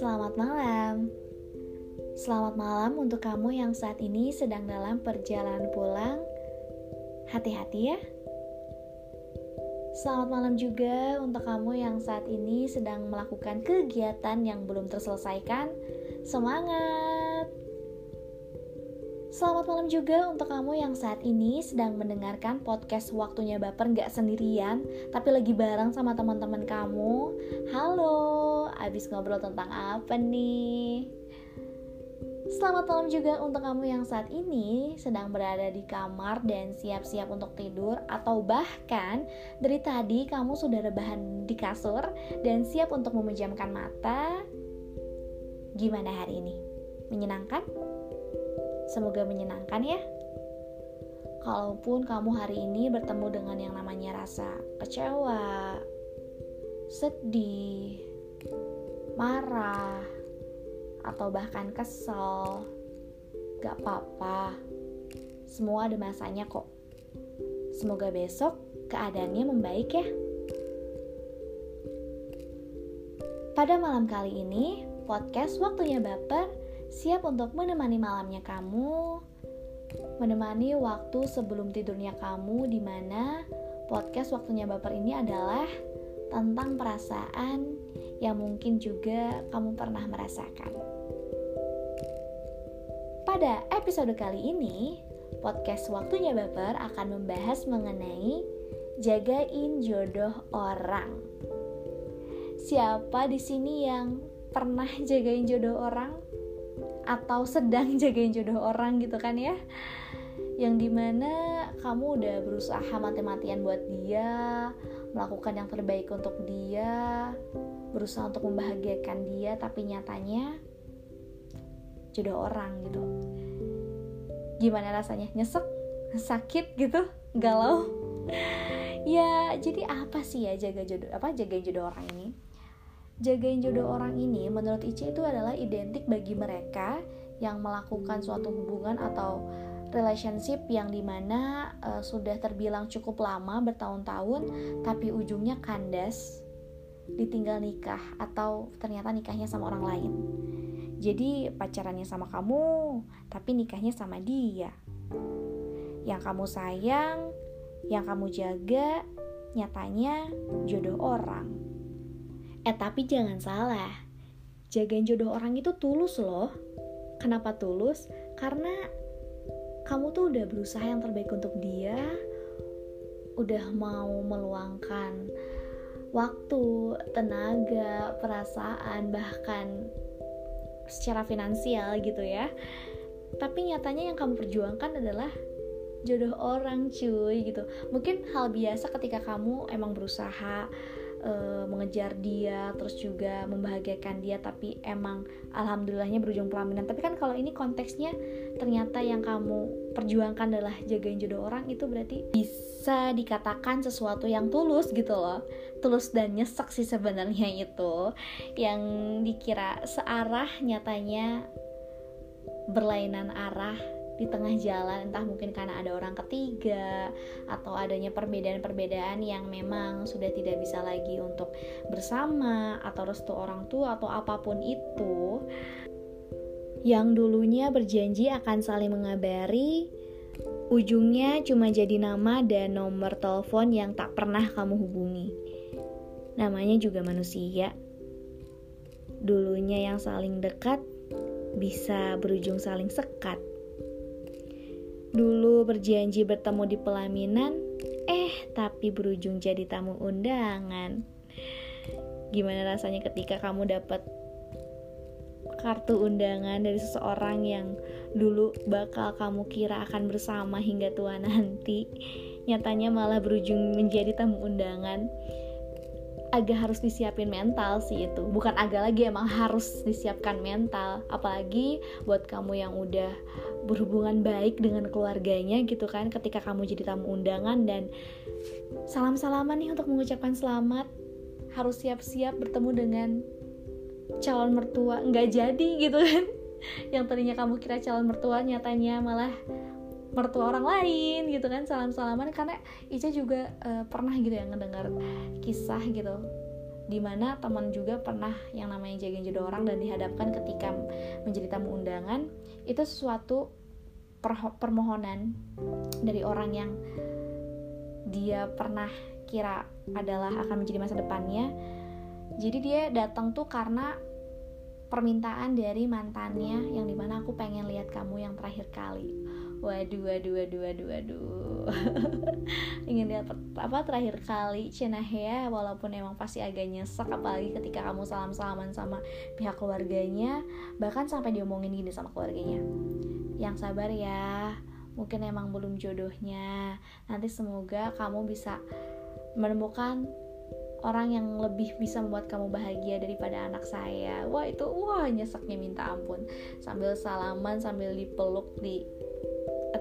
Selamat malam. Selamat malam untuk kamu yang saat ini sedang dalam perjalanan pulang. Hati-hati ya. Selamat malam juga untuk kamu yang saat ini sedang melakukan kegiatan yang belum terselesaikan. Semangat! Selamat malam juga untuk kamu yang saat ini sedang mendengarkan podcast Waktunya Baper nggak sendirian, tapi lagi bareng sama teman-teman kamu. Halo, abis ngobrol tentang apa nih? Selamat malam juga untuk kamu yang saat ini sedang berada di kamar dan siap-siap untuk tidur atau bahkan dari tadi kamu sudah rebahan di kasur dan siap untuk memejamkan mata. Gimana hari ini? Menyenangkan? Semoga menyenangkan ya. Kalaupun kamu hari ini bertemu dengan yang namanya rasa kecewa, sedih, marah, atau bahkan kesel, gak apa-apa. Semua ada masanya kok. Semoga besok keadaannya membaik ya. Pada malam kali ini, podcast Waktunya Baper siap untuk menemani malamnya kamu, menemani waktu sebelum tidurnya kamu di mana podcast waktunya baper ini adalah tentang perasaan yang mungkin juga kamu pernah merasakan. Pada episode kali ini, podcast Waktunya Baper akan membahas mengenai jagain jodoh orang. Siapa di sini yang pernah jagain jodoh orang? Atau sedang jagain jodoh orang gitu kan ya. Yang di mana kamu udah berusaha mati-matian buat dia melakukan yang terbaik untuk dia berusaha untuk membahagiakan dia tapi nyatanya jodoh orang gitu. Gimana rasanya? Nyesek? Sakit gitu? Galau? Ya jadi apa sih ya jaga jodoh apa jagain jodoh orang ini Jagain jodoh orang ini menurut Ice itu adalah identik bagi mereka yang melakukan suatu hubungan atau relationship yang di mana uh, sudah terbilang cukup lama bertahun-tahun tapi ujungnya kandas ditinggal nikah atau ternyata nikahnya sama orang lain. Jadi pacarannya sama kamu tapi nikahnya sama dia. Yang kamu sayang yang kamu jaga nyatanya jodoh orang Eh tapi jangan salah, jagain jodoh orang itu tulus loh. Kenapa tulus? Karena kamu tuh udah berusaha yang terbaik untuk dia, udah mau meluangkan waktu, tenaga, perasaan, bahkan secara finansial gitu ya. Tapi nyatanya yang kamu perjuangkan adalah jodoh orang cuy gitu. Mungkin hal biasa ketika kamu emang berusaha uh, mengejar dia terus juga membahagiakan dia tapi emang alhamdulillahnya berujung pelaminan. Tapi kan kalau ini konteksnya ternyata yang kamu perjuangkan adalah jagain jodoh orang itu berarti bisa dikatakan sesuatu yang tulus gitu loh. Tulus dan nyesek sih sebenarnya itu. Yang dikira searah nyatanya berlainan arah di tengah jalan entah mungkin karena ada orang ketiga atau adanya perbedaan-perbedaan yang memang sudah tidak bisa lagi untuk bersama atau restu orang tua atau apa pun itu yang dulunya berjanji akan saling mengabari ujungnya cuma jadi nama dan nomor telepon yang tak pernah kamu hubungi. Namanya juga manusia. Dulunya yang saling dekat bisa berujung saling sekat Dulu berjanji bertemu di pelaminan, eh tapi berujung jadi tamu undangan. Gimana rasanya ketika kamu dapat kartu undangan dari seseorang yang dulu bakal kamu kira akan bersama hingga tua nanti, nyatanya malah berujung menjadi tamu undangan agak harus disiapin mental sih itu. Bukan agak lagi emang harus disiapkan mental. Apalagi buat kamu yang udah berhubungan baik dengan keluarganya gitu kan ketika kamu jadi tamu undangan dan salam-salaman nih untuk mengucapkan selamat. Harus siap-siap bertemu dengan calon mertua. Nggak jadi gitu kan. Yang tadinya kamu kira calon mertua nyatanya malah mertua orang lain gitu kan salam salaman karena Ica juga uh, pernah gitu ya ngedengar kisah gitu di mana teman juga pernah yang namanya jagain jodoh orang dan dihadapkan ketika menjadi tamu undangan. Itu sesuatu permohonan dari orang yang dia pernah kira adalah akan menjadi masa depannya. Jadi dia datang tuh karena permintaan dari mantannya yang di mana aku pengen lihat kamu yang terakhir kali waduh waduh waduh waduh waduh. Ingin lihat apa terakhir kali cenah ya walaupun emang pasti agak nyesek apalagi ketika kamu salam salaman sama pihak keluarganya bahkan sampai diomongin gini sama keluarganya. Yang sabar ya mungkin emang belum jodohnya. Nanti semoga kamu bisa menemukan orang yang lebih bisa membuat kamu bahagia daripada anak saya. Wah itu wah nyeseknya minta ampun. Sambil salaman sambil dipeluk di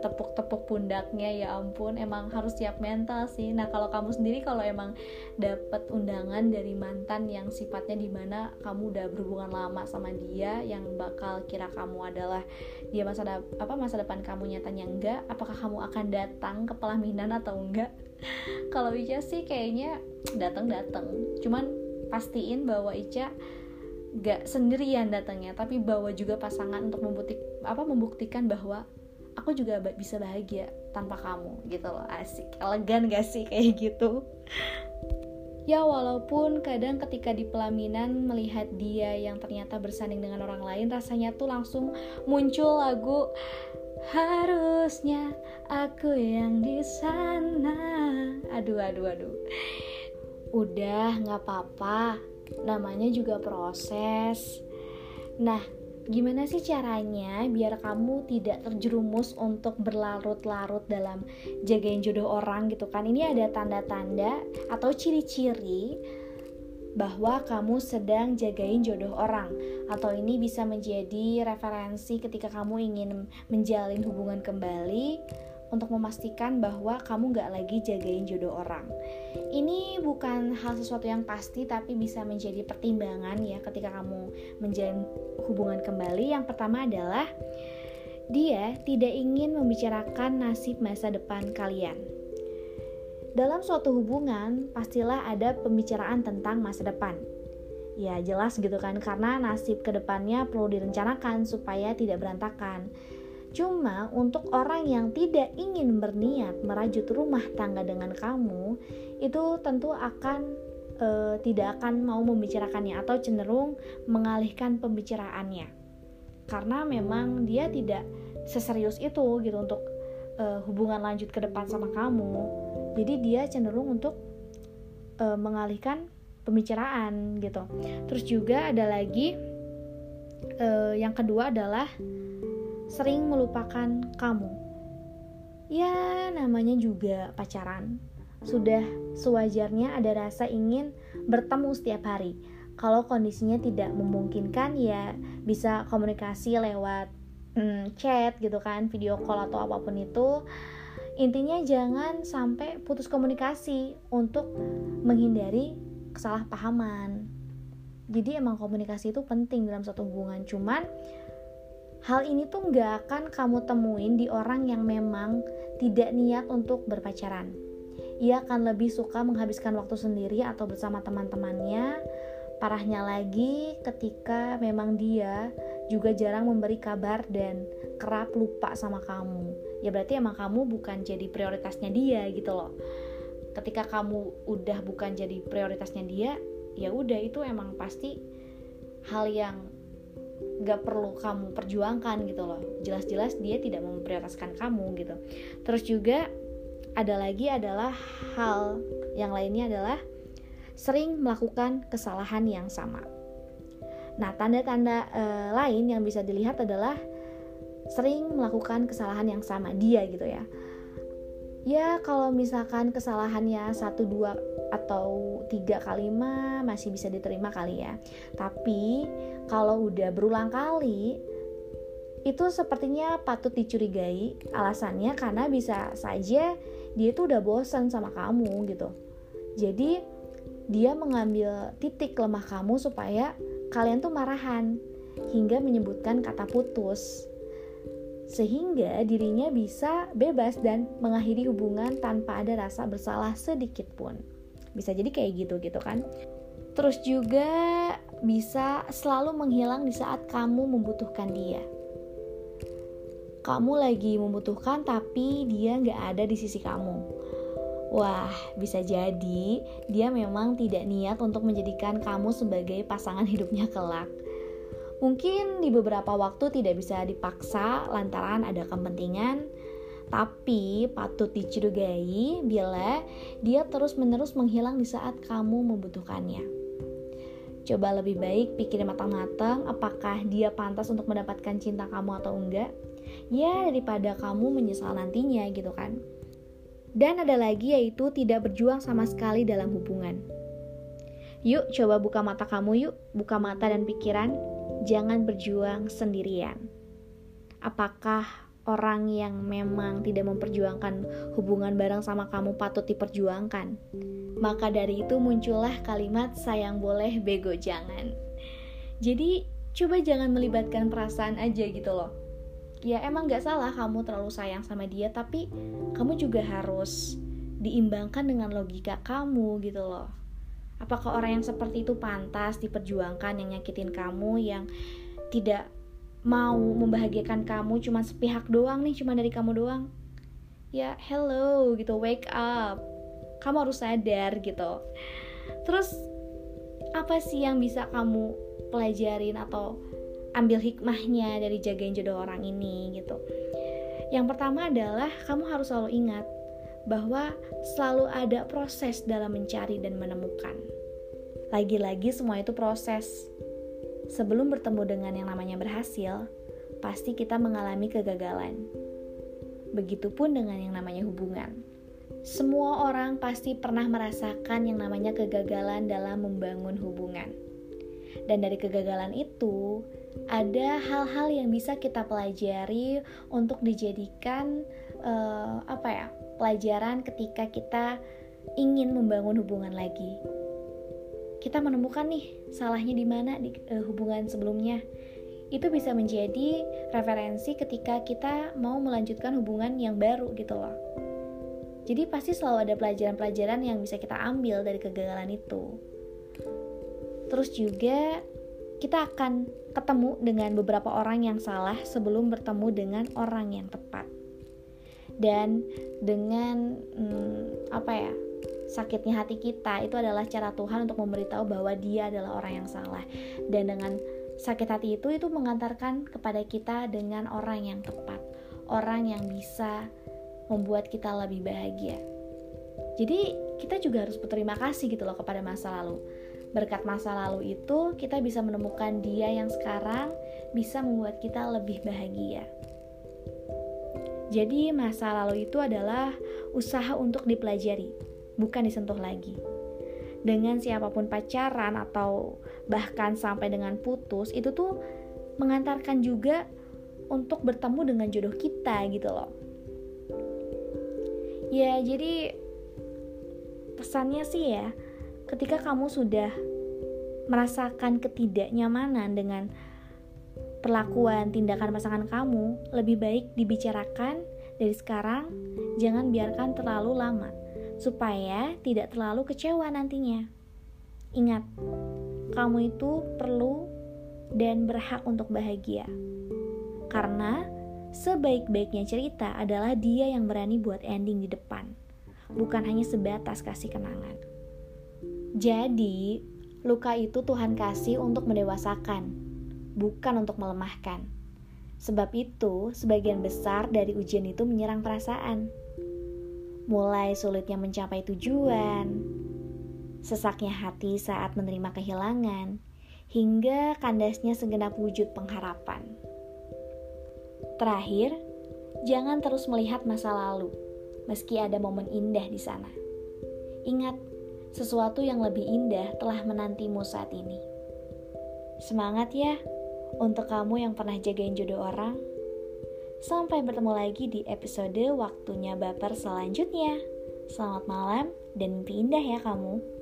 tepuk-tepuk pundaknya ya ampun emang harus siap mental sih. Nah kalau kamu sendiri kalau emang dapat undangan dari mantan yang sifatnya di mana kamu udah berhubungan lama sama dia yang bakal kira kamu adalah dia masa apa masa depan kamu nyatanya enggak apakah kamu akan datang ke pelaminan atau enggak? Kalau Ica sih kayaknya datang datang cuman pastiin bahwa Ica gak sendirian datangnya tapi bawa juga pasangan untuk membuktik apa membuktikan bahwa aku juga bisa bahagia tanpa kamu gitu loh asik elegan gak sih kayak gitu Ya walaupun kadang ketika di pelaminan melihat dia yang ternyata bersanding dengan orang lain rasanya tuh langsung muncul lagu Harusnya aku yang di sana. Aduh, aduh, aduh. Udah, nggak apa-apa. Namanya juga proses. Nah, gimana sih caranya biar kamu tidak terjerumus untuk berlarut-larut dalam jagain jodoh orang gitu kan? Ini ada tanda-tanda atau ciri-ciri bahwa kamu sedang jagain jodoh orang atau ini bisa menjadi referensi ketika kamu ingin menjalin hubungan kembali untuk memastikan bahwa kamu gak lagi jagain jodoh orang. Ini bukan hal sesuatu yang pasti tapi bisa menjadi pertimbangan ya ketika kamu menjalin hubungan kembali. Yang pertama adalah dia tidak ingin membicarakan nasib masa depan kalian dalam suatu hubungan, pastilah ada pembicaraan tentang masa depan. Ya, jelas gitu kan, karena nasib ke depannya perlu direncanakan supaya tidak berantakan. Cuma untuk orang yang tidak ingin berniat merajut rumah tangga dengan kamu, itu tentu akan e, tidak akan mau membicarakannya atau cenderung mengalihkan pembicaraannya. Karena memang dia tidak seserius itu gitu untuk e, hubungan lanjut ke depan sama kamu jadi dia cenderung untuk uh, mengalihkan pembicaraan gitu terus juga ada lagi uh, yang kedua adalah sering melupakan kamu ya namanya juga pacaran sudah sewajarnya ada rasa ingin bertemu setiap hari kalau kondisinya tidak memungkinkan ya bisa komunikasi lewat hmm, chat gitu kan video call atau apa pun itu Intinya jangan sampai putus komunikasi untuk menghindari kesalahpahaman. Jadi emang komunikasi itu penting dalam satu hubungan. Cuman hal ini tuh nggak akan kamu temuin di orang yang memang tidak niat untuk berpacaran. Ia akan lebih suka menghabiskan waktu sendiri atau bersama teman-temannya. Parahnya lagi ketika memang dia juga jarang memberi kabar dan kerap lupa sama kamu ya berarti emang kamu bukan jadi prioritasnya dia gitu loh ketika kamu udah bukan jadi prioritasnya dia ya udah itu emang pasti hal yang gak perlu kamu perjuangkan gitu loh. Jelas-jelas dia tidak memprioritaskan kamu gitu. Terus juga ada lagi adalah hal yang lainnya adalah sering melakukan kesalahan yang sama. Nah tanda-tanda e, lain yang bisa dilihat adalah sering melakukan kesalahan yang sama dia gitu ya. Ya kalau misalkan kesalahannya satu dua atau tiga kali mah masih bisa diterima kali ya. Tapi kalau udah berulang kali itu sepertinya patut dicurigai alasannya karena bisa saja dia tuh udah bosan sama kamu gitu jadi dia mengambil titik lemah kamu supaya kalian tuh marahan hingga menyebutkan kata putus sehingga dirinya bisa bebas dan mengakhiri hubungan tanpa ada rasa bersalah sedikit pun. Bisa jadi kayak gitu gitu kan. Terus juga bisa selalu menghilang di saat kamu membutuhkan dia. Kamu lagi membutuhkan tapi dia nggak ada di sisi kamu. Wah, bisa jadi dia memang tidak niat untuk menjadikan kamu sebagai pasangan hidupnya kelak. Mungkin di beberapa waktu tidak bisa dipaksa lantaran ada kepentingan, tapi patut dicurigai bila dia terus-menerus menghilang di saat kamu membutuhkannya. Coba lebih baik pikirin matang-matang apakah dia pantas untuk mendapatkan cinta kamu atau enggak. Ya, daripada kamu menyesal nantinya gitu kan. Dan ada lagi yaitu tidak berjuang sama sekali dalam hubungan. Yuk coba buka mata kamu yuk, buka mata dan pikiran, jangan berjuang sendirian. Apakah orang yang memang tidak memperjuangkan hubungan bareng sama kamu patut diperjuangkan. Maka dari itu muncullah kalimat sayang boleh bego jangan. Jadi coba jangan melibatkan perasaan aja gitu loh. Ya emang gak salah kamu terlalu sayang sama dia tapi kamu juga harus diimbangkan dengan logika kamu gitu loh. Apakah orang yang seperti itu pantas diperjuangkan yang nyakitin kamu yang tidak mau membahagiakan kamu cuma sepihak doang nih cuma dari kamu doang ya hello gitu wake up kamu harus sadar gitu terus apa sih yang bisa kamu pelajarin atau ambil hikmahnya dari jagain jodoh orang ini gitu yang pertama adalah kamu harus selalu ingat bahwa selalu ada proses dalam mencari dan menemukan. Lagi-lagi semua itu proses sebelum bertemu dengan yang namanya berhasil, pasti kita mengalami kegagalan. Begitupun dengan yang namanya hubungan. Semua orang pasti pernah merasakan yang namanya kegagalan dalam membangun hubungan. Dan dari kegagalan itu, ada hal-hal yang bisa kita pelajari untuk dijadikan uh, apa ya? pelajaran ketika kita ingin membangun hubungan lagi kita menemukan nih salahnya di mana di uh, hubungan sebelumnya itu bisa menjadi referensi ketika kita mau melanjutkan hubungan yang baru gitu loh jadi pasti selalu ada pelajaran-pelajaran yang bisa kita ambil dari kegagalan itu. Terus juga kita akan ketemu dengan beberapa orang yang salah sebelum bertemu dengan orang yang tepat. Dan dengan hmm, apa ya sakitnya hati kita itu adalah cara Tuhan untuk memberitahu bahwa dia adalah orang yang salah. Dan dengan sakit hati itu itu mengantarkan kepada kita dengan orang yang tepat. Orang yang bisa membuat kita lebih bahagia jadi kita juga harus berterima kasih gitu loh kepada masa lalu berkat masa lalu itu kita bisa menemukan dia yang sekarang bisa membuat kita lebih bahagia jadi masa lalu itu adalah usaha untuk dipelajari bukan disentuh lagi. Dengan siapa pun pacaran atau bahkan sampai dengan putus, itu tuh mengantarkan juga untuk bertemu dengan jodoh kita gitu loh. Ya, jadi pesannya sih ya, ketika kamu sudah merasakan ketidaknyamanan dengan perlakuan tindakan pasangan kamu, lebih baik dibicarakan dari sekarang, jangan biarkan terlalu lama supaya tidak terlalu kecewa nantinya. Ingat, kamu itu perlu dan berhak untuk bahagia. Karena sebaik-baiknya cerita adalah dia yang berani buat ending di depan, bukan hanya sebatas kasih kenangan. Jadi, luka itu Tuhan kasih untuk mendewasakan, bukan untuk melemahkan. Sebab itu, sebagian besar dari ujian itu menyerang perasaan mulai sulitnya mencapai tujuan, sesaknya hati saat menerima kehilangan, hingga kandasnya segenap wujud pengharapan. Terakhir, jangan terus melihat masa lalu, meski ada momen indah di sana. Ingat, sesuatu yang lebih indah telah menantimu saat ini. Semangat ya untuk kamu yang pernah jagain jodoh orang. Sampai bertemu lagi di episode Waktunya Baper selanjutnya. Selamat malam dan mimpi indah ya kamu.